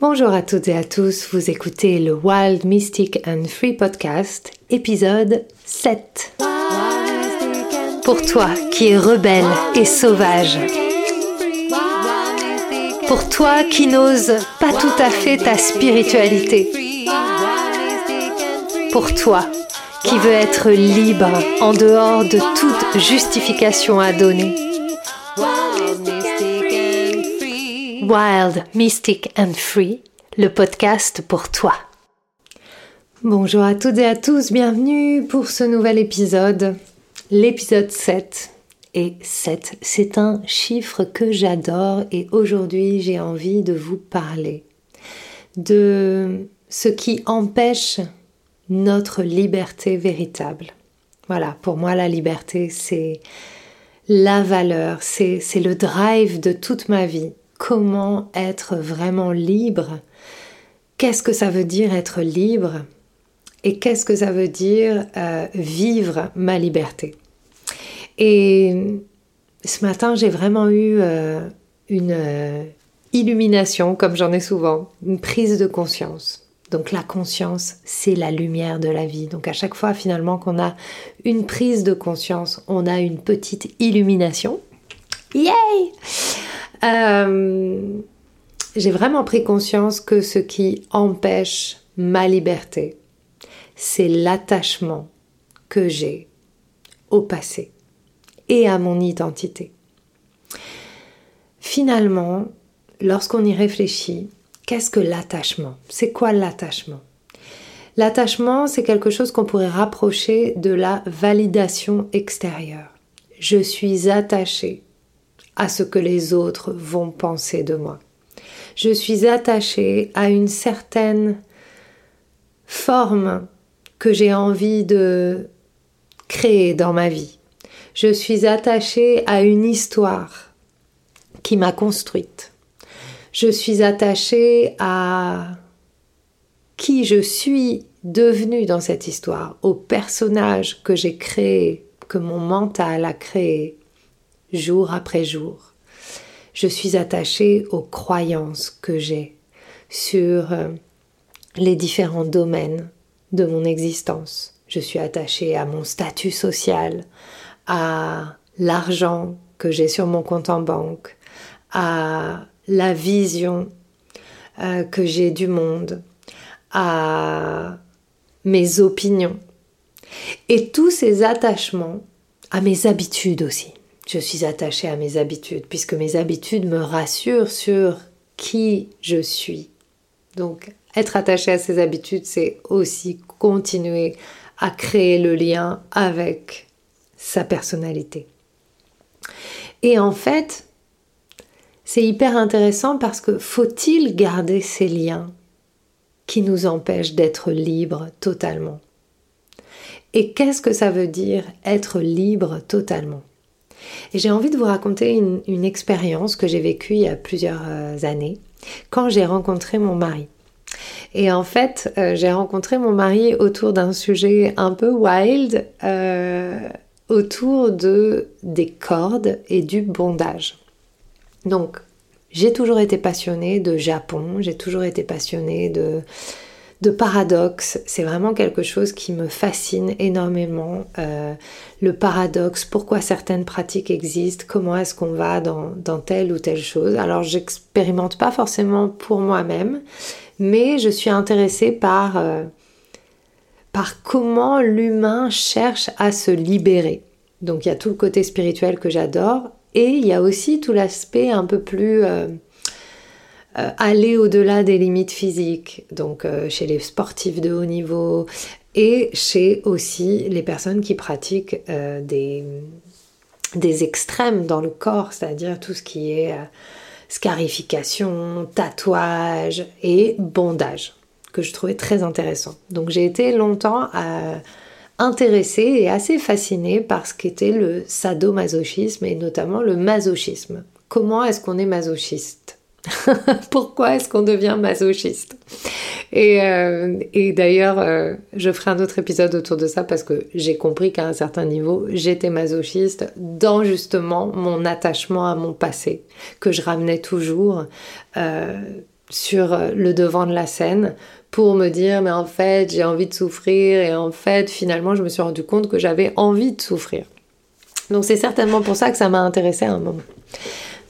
Bonjour à toutes et à tous, vous écoutez le Wild Mystic and Free Podcast, épisode 7. Pour toi qui es rebelle et sauvage. Pour toi qui n'ose pas tout à fait ta spiritualité. Pour toi qui veut être libre en dehors de toute justification à donner. Wild, Mystic and Free, le podcast pour toi. Bonjour à toutes et à tous, bienvenue pour ce nouvel épisode, l'épisode 7. Et 7, c'est un chiffre que j'adore et aujourd'hui j'ai envie de vous parler de ce qui empêche notre liberté véritable. Voilà, pour moi la liberté c'est la valeur, c'est le drive de toute ma vie comment être vraiment libre, qu'est-ce que ça veut dire être libre? Et qu'est-ce que ça veut dire euh, vivre ma liberté? Et ce matin, j'ai vraiment eu euh, une euh, illumination, comme j'en ai souvent, une prise de conscience. Donc la conscience, c'est la lumière de la vie. Donc à chaque fois finalement qu'on a une prise de conscience, on a une petite illumination. Yay euh, j'ai vraiment pris conscience que ce qui empêche ma liberté, c'est l'attachement que j'ai au passé et à mon identité. Finalement, lorsqu'on y réfléchit, qu'est-ce que l'attachement? C'est quoi l'attachement? L'attachement, c'est quelque chose qu'on pourrait rapprocher de la validation extérieure. Je suis attaché à ce que les autres vont penser de moi. Je suis attachée à une certaine forme que j'ai envie de créer dans ma vie. Je suis attachée à une histoire qui m'a construite. Je suis attachée à qui je suis devenue dans cette histoire, au personnage que j'ai créé, que mon mental a créé, jour après jour. Je suis attachée aux croyances que j'ai sur euh, les différents domaines de mon existence. Je suis attachée à mon statut social, à l'argent que j'ai sur mon compte en banque, à la vision euh, que j'ai du monde, à mes opinions. Et tous ces attachements, à mes habitudes aussi je suis attachée à mes habitudes, puisque mes habitudes me rassurent sur qui je suis. Donc, être attaché à ses habitudes, c'est aussi continuer à créer le lien avec sa personnalité. Et en fait, c'est hyper intéressant parce que faut-il garder ces liens qui nous empêchent d'être libres totalement? Et qu'est-ce que ça veut dire être libre totalement? Et j'ai envie de vous raconter une, expérience que j'ai vécue il y a plusieurs euh, années quand j'ai rencontré mon mari. Et en fait, euh, j'ai rencontré mon mari autour d'un sujet un peu wild, euh, autour de des cordes et du bondage. Donc, j'ai toujours été passionnée de Japon, j'ai toujours été passionnée de de paradoxe. C'est vraiment quelque chose qui me fascine énormément. Euh, le paradoxe, pourquoi certaines pratiques existent, comment est-ce qu'on va dans, telle ou telle chose. Alors j'expérimente pas forcément pour moi-même, mais je suis intéressée par, euh, par comment l'humain cherche à se libérer. Donc il y a tout le côté spirituel que j'adore et il y a aussi tout l'aspect un peu plus... Euh, euh, aller au-delà des limites physiques, donc euh, chez les sportifs de haut niveau et chez aussi les personnes qui pratiquent euh, des, des extrêmes dans le corps, c'est-à-dire tout ce qui est scarification, tatouage et bondage, que je trouvais très intéressant. Donc j'ai été longtemps intéressée et assez fascinée par ce qu'était le sadomasochisme et notamment le masochisme. Comment est-ce qu'on est masochiste? Pourquoi est-ce qu'on devient masochiste? Et, euh, d'ailleurs, euh, je ferai un autre épisode autour de ça parce que j'ai compris qu'à un certain niveau, j'étais masochiste dans justement mon attachement à mon passé, que je ramenais toujours. Euh, sur le devant de la scène pour me dire mais en fait j'ai envie de souffrir et en fait finalement je me suis rendu compte que j'avais envie de souffrir. Donc c'est certainement pour ça que ça m'a intéressé à un moment.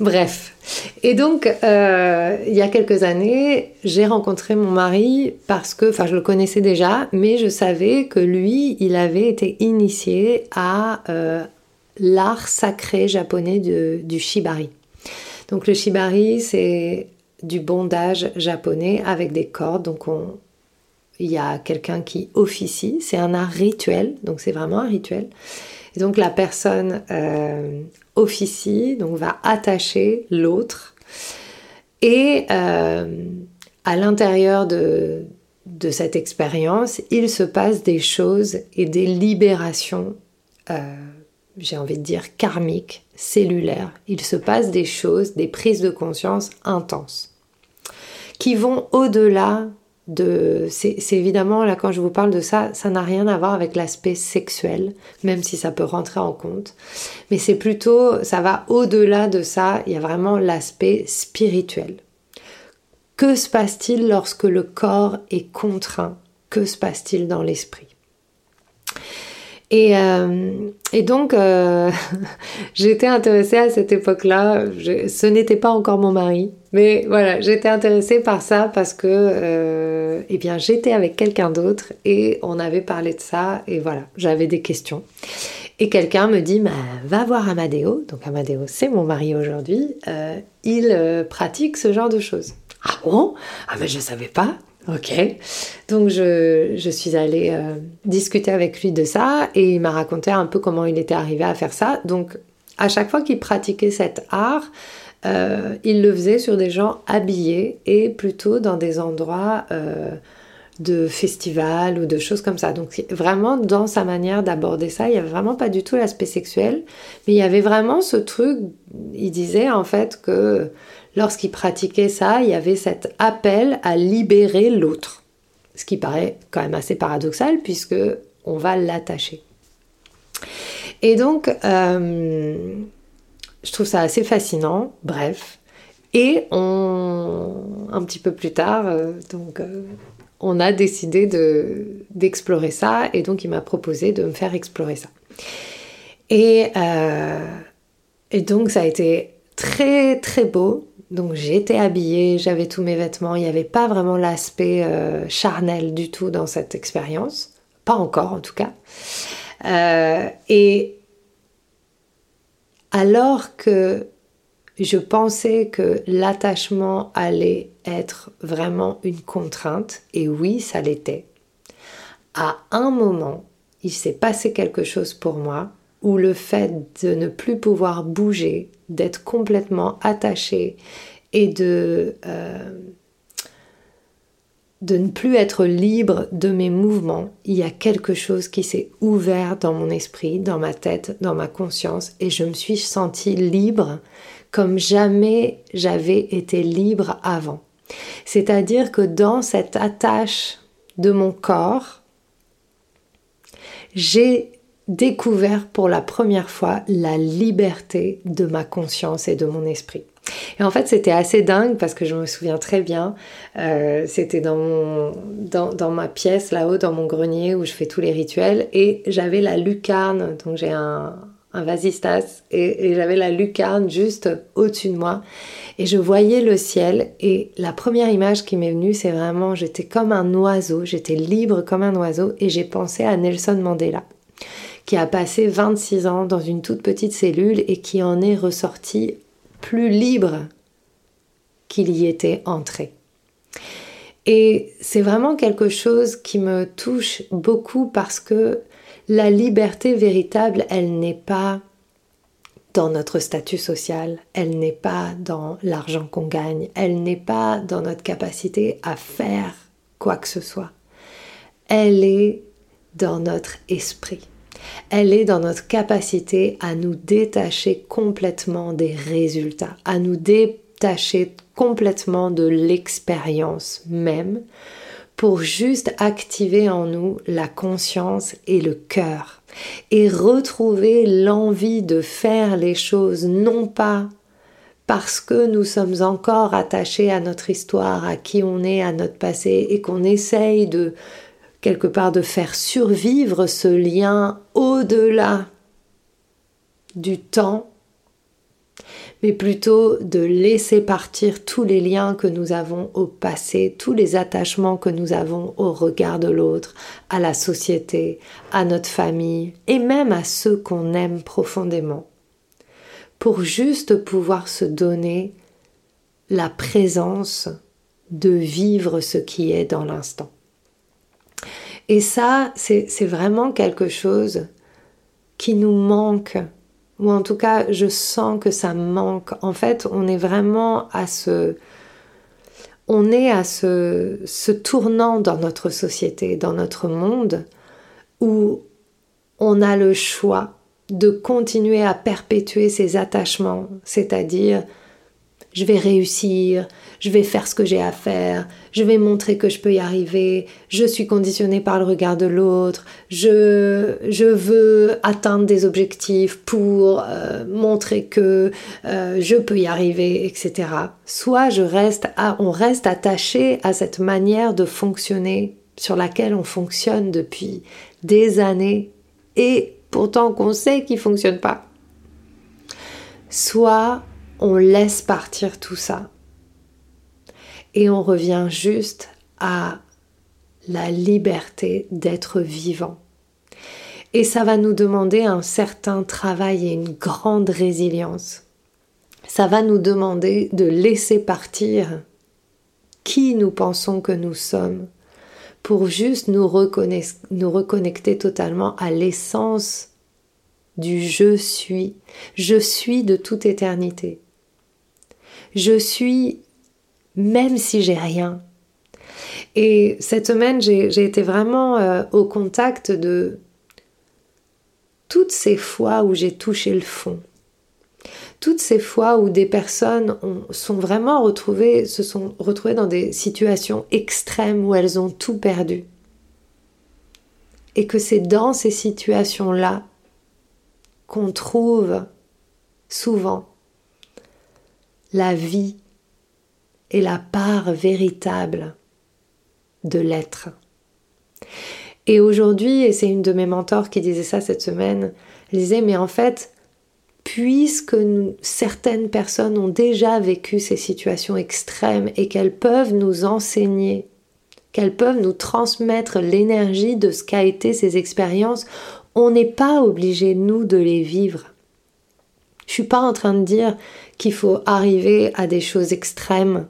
Bref. Et donc, euh, il y a quelques années, j'ai rencontré mon mari parce que, enfin, je le connaissais déjà, mais je savais que lui, il avait été initié à euh, l'art sacré japonais du shibari. Donc, le shibari, c'est du bondage japonais avec des cordes. Donc, il y a quelqu'un qui officie. C'est un art rituel, donc c'est vraiment un rituel. Donc, la personne euh, officie, donc va attacher l'autre. Et euh, à l'intérieur de, de, cette expérience, il se passe des choses et des libérations, euh, j'ai envie de dire karmiques, cellulaires. Il se passe des choses, des prises de conscience intenses, qui vont au-delà c'est évidemment là quand je vous parle de ça, ça n'a rien à voir avec l'aspect sexuel, même si ça peut rentrer en compte. Mais c'est plutôt, ça va au-delà de ça. Il y a vraiment l'aspect spirituel. Que se passe-t-il lorsque le corps est contraint? Que se passe-t-il dans l'esprit? Et, euh, et, donc, euh, j'étais intéressée à cette époque-là. Ce n'était pas encore mon mari, mais voilà, j'étais intéressée par ça parce que, euh, eh bien, j'étais avec quelqu'un d'autre et on avait parlé de ça et voilà, j'avais des questions. Et quelqu'un me dit, bah, va voir Amadeo. Donc Amadeo, c'est mon mari aujourd'hui. Il pratique ce genre de choses. Ah bon? Ah mais je savais pas. Ok. Donc je, suis allée euh, discuter avec lui de ça et il m'a raconté un peu comment il était arrivé à faire ça. Donc à chaque fois qu'il pratiquait cet art, euh, il le faisait sur des gens habillés et plutôt dans des endroits euh, de festivals ou de choses comme ça. Donc vraiment dans sa manière d'aborder ça, il n'y avait vraiment pas du tout l'aspect sexuel, mais il y avait vraiment ce truc, il disait en fait que lorsqu'il pratiquait ça, il y avait cet appel à libérer l'autre. Ce qui paraît quand même assez paradoxal puisque on va l'attacher. Et donc, euh, je trouve ça assez fascinant, bref. Et on, un petit peu plus tard, euh, donc, euh, on a décidé d'explorer ça et donc il m'a proposé de me faire explorer ça. Et, et donc ça a été très très beau donc j'étais habillée, j'avais tous mes vêtements, il n'y avait pas vraiment l'aspect euh, charnel du tout dans cette expérience, pas encore en tout cas. Euh, et alors que je pensais que l'attachement allait être vraiment une contrainte, et oui, ça l'était, à un moment, il s'est passé quelque chose pour moi où le fait de ne plus pouvoir bouger, d'être complètement attaché et de, euh, de ne plus être libre de mes mouvements, il y a quelque chose qui s'est ouvert dans mon esprit, dans ma tête, dans ma conscience, et je me suis sentie libre comme jamais j'avais été libre avant. C'est-à-dire que dans cette attache de mon corps, j'ai découvert pour la première fois la liberté de ma conscience et de mon esprit. Et en fait, c'était assez dingue parce que je me souviens très bien, euh, c'était dans, dans, ma pièce là-haut, dans mon grenier où je fais tous les rituels, et j'avais la lucarne, donc j'ai un, un vasistas, et, et j'avais la lucarne juste au-dessus de moi, et je voyais le ciel, et la première image qui m'est venue, c'est vraiment, j'étais comme un oiseau, j'étais libre comme un oiseau, et j'ai pensé à Nelson Mandela qui a passé 26 ans dans une toute petite cellule et qui en est ressorti plus libre qu'il y était entré. Et c'est vraiment quelque chose qui me touche beaucoup parce que la liberté véritable, elle n'est pas dans notre statut social, elle n'est pas dans l'argent qu'on gagne, elle n'est pas dans notre capacité à faire quoi que ce soit. Elle est dans notre esprit elle est dans notre capacité à nous détacher complètement des résultats, à nous détacher complètement de l'expérience même pour juste activer en nous la conscience et le cœur et retrouver l'envie de faire les choses non pas parce que nous sommes encore attachés à notre histoire, à qui on est, à notre passé, et qu'on essaye de quelque part de faire survivre ce lien au-delà du temps, mais plutôt de laisser partir tous les liens que nous avons au passé, tous les attachements que nous avons au regard de l'autre, à la société, à notre famille et même à ceux qu'on aime profondément pour juste pouvoir se donner la présence de vivre ce qui est dans l'instant. Et ça, c'est vraiment quelque chose qui nous manque, ou en tout cas, je sens que ça manque. En fait, on est vraiment à ce... On est à ce, tournant dans notre société, dans notre monde, où on a le choix de continuer à perpétuer ces attachements, c'est-à-dire je vais réussir, je vais faire ce que j'ai à faire, je vais montrer que je peux y arriver, je suis conditionné par le regard de l'autre, je, veux atteindre des objectifs pour euh, montrer que euh, je peux y arriver, etc. Soit on reste attaché à cette manière de fonctionner sur laquelle on fonctionne depuis des années et pourtant qu'on sait qu'il fonctionne pas. Soit on laisse partir tout ça et on revient juste à la liberté d'être vivant. Et ça va nous demander un certain travail et une grande résilience. Ça va nous demander de laisser partir qui nous pensons que nous sommes pour juste nous, reconnecter totalement à l'essence du je suis. Je suis de toute éternité. Je suis même si j'ai rien. Et cette semaine, j'ai été vraiment euh, au contact de toutes ces fois où j'ai touché le fond, toutes ces fois où des personnes sont vraiment retrouvées, se sont retrouvées dans des situations extrêmes où elles ont tout perdu. Et que c'est dans ces situations-là qu'on trouve souvent la vie et la part véritable de l'être. Et aujourd'hui, et c'est une de mes mentors qui disait ça cette semaine, elle disait mais en fait, puisque certaines personnes ont déjà vécu ces situations extrêmes et qu'elles peuvent nous enseigner, qu'elles peuvent nous transmettre l'énergie de ce qu'a été ces expériences, on n'est pas obligé, nous, de les vivre. Je suis pas en train de dire qu'il faut arriver à des choses extrêmes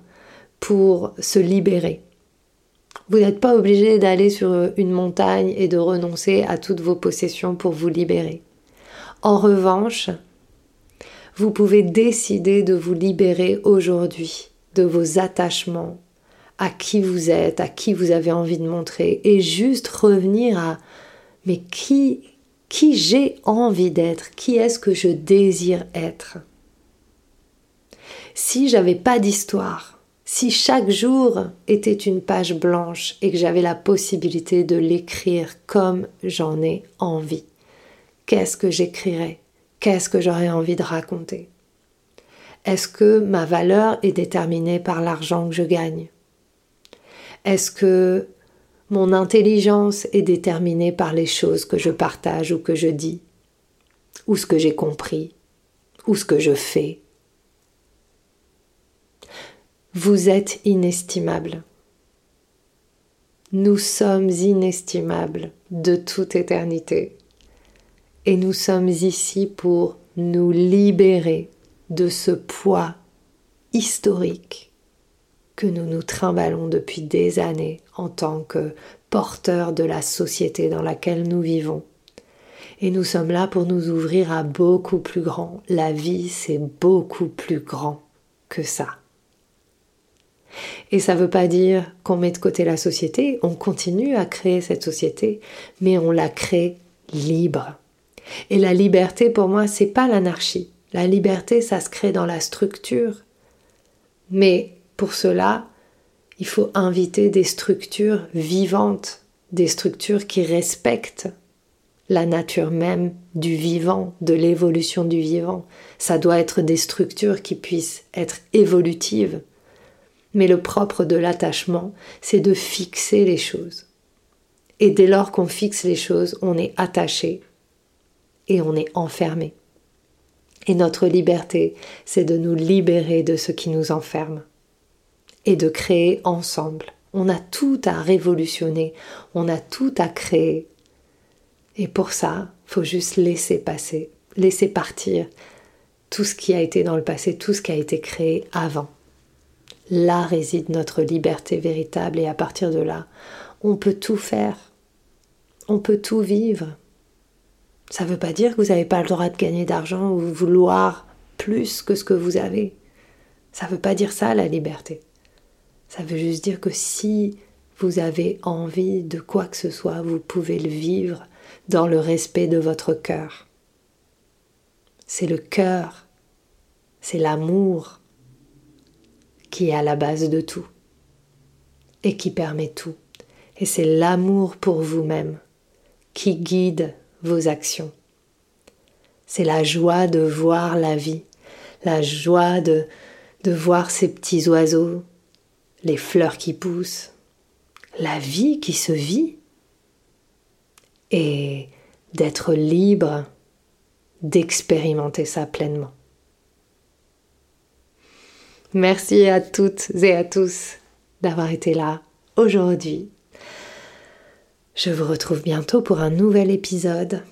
pour se libérer. Vous n'êtes pas obligé d'aller sur une montagne et de renoncer à toutes vos possessions pour vous libérer. En revanche, vous pouvez décider de vous libérer aujourd'hui de vos attachements, à qui vous êtes, à qui vous avez envie de montrer, et juste revenir à mais qui, qui j'ai envie d'être, qui est-ce que je désire être? Si j'avais pas d'histoire, si chaque jour était une page blanche et que j'avais la possibilité de l'écrire comme j'en ai envie, qu'est-ce que j'écrirais? Qu'est-ce que j'aurais envie de raconter? Est-ce que ma valeur est déterminée par l'argent que je gagne? Est-ce que mon intelligence est déterminée par les choses que je partage ou que je dis Ou ce que j'ai compris Ou ce que je fais Vous êtes inestimable. Nous sommes inestimables de toute éternité et nous sommes ici pour nous libérer de ce poids historique que nous nous trimballons depuis des années en tant que porteurs de la société dans laquelle nous vivons. Et nous sommes là pour nous ouvrir à beaucoup plus grand. La vie, c'est beaucoup plus grand que ça. Et ça ne veut pas dire qu'on met de côté la société, on continue à créer cette société, mais on la crée libre. Et la liberté, pour moi, c'est pas l'anarchie. La liberté, ça se crée dans la structure. Mais pour cela, il faut inviter des structures vivantes, des structures qui respectent la nature même du vivant, de l'évolution du vivant. Ça doit être des structures qui puissent être évolutives. Mais le propre de l'attachement, c'est de fixer les choses. Et dès lors qu'on fixe les choses, on est attaché et on est enfermé. Et notre liberté, c'est de nous libérer de ce qui nous enferme et de créer ensemble. On a tout à révolutionner, on a tout à créer. Et pour ça, faut juste laisser passer, laisser partir tout ce qui a été dans le passé, tout ce qui a été créé avant. Là réside notre liberté véritable et à partir de là, on peut tout faire. On peut tout vivre. Ça ne veut pas dire que vous n'avez pas le droit de gagner d'argent ou vouloir plus que ce que vous avez. Ça ne veut pas dire ça, la liberté. Ça veut juste dire que si vous avez envie de quoi que ce soit, vous pouvez le vivre dans le respect de votre cœur. C'est le cœur, c'est l'amour qui est à la base de tout et qui permet tout. Et c'est l'amour pour vous-même qui guide vos actions. C'est la joie de voir la vie, la joie de, de voir ces petits oiseaux, les fleurs qui poussent, la vie qui se vit, et d'être libre d'expérimenter ça pleinement. Merci à toutes et à tous d'avoir été là aujourd'hui je vous retrouve bientôt pour un nouvel épisode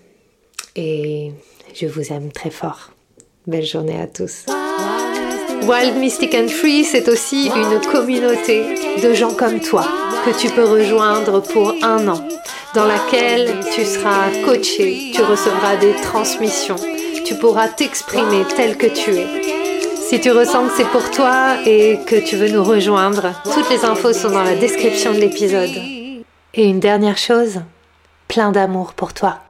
et je vous aime très fort. Belle journée à tous. Wild Mystic and Free, c'est aussi une communauté de gens comme toi que tu peux rejoindre pour un an, dans laquelle tu seras coaché, tu recevras des transmissions, tu pourras t'exprimer tel que tu es. Si tu ressens que c'est pour toi et que tu veux nous rejoindre, toutes les infos sont dans la description de l'épisode. Et une dernière chose, plein d'amour pour toi.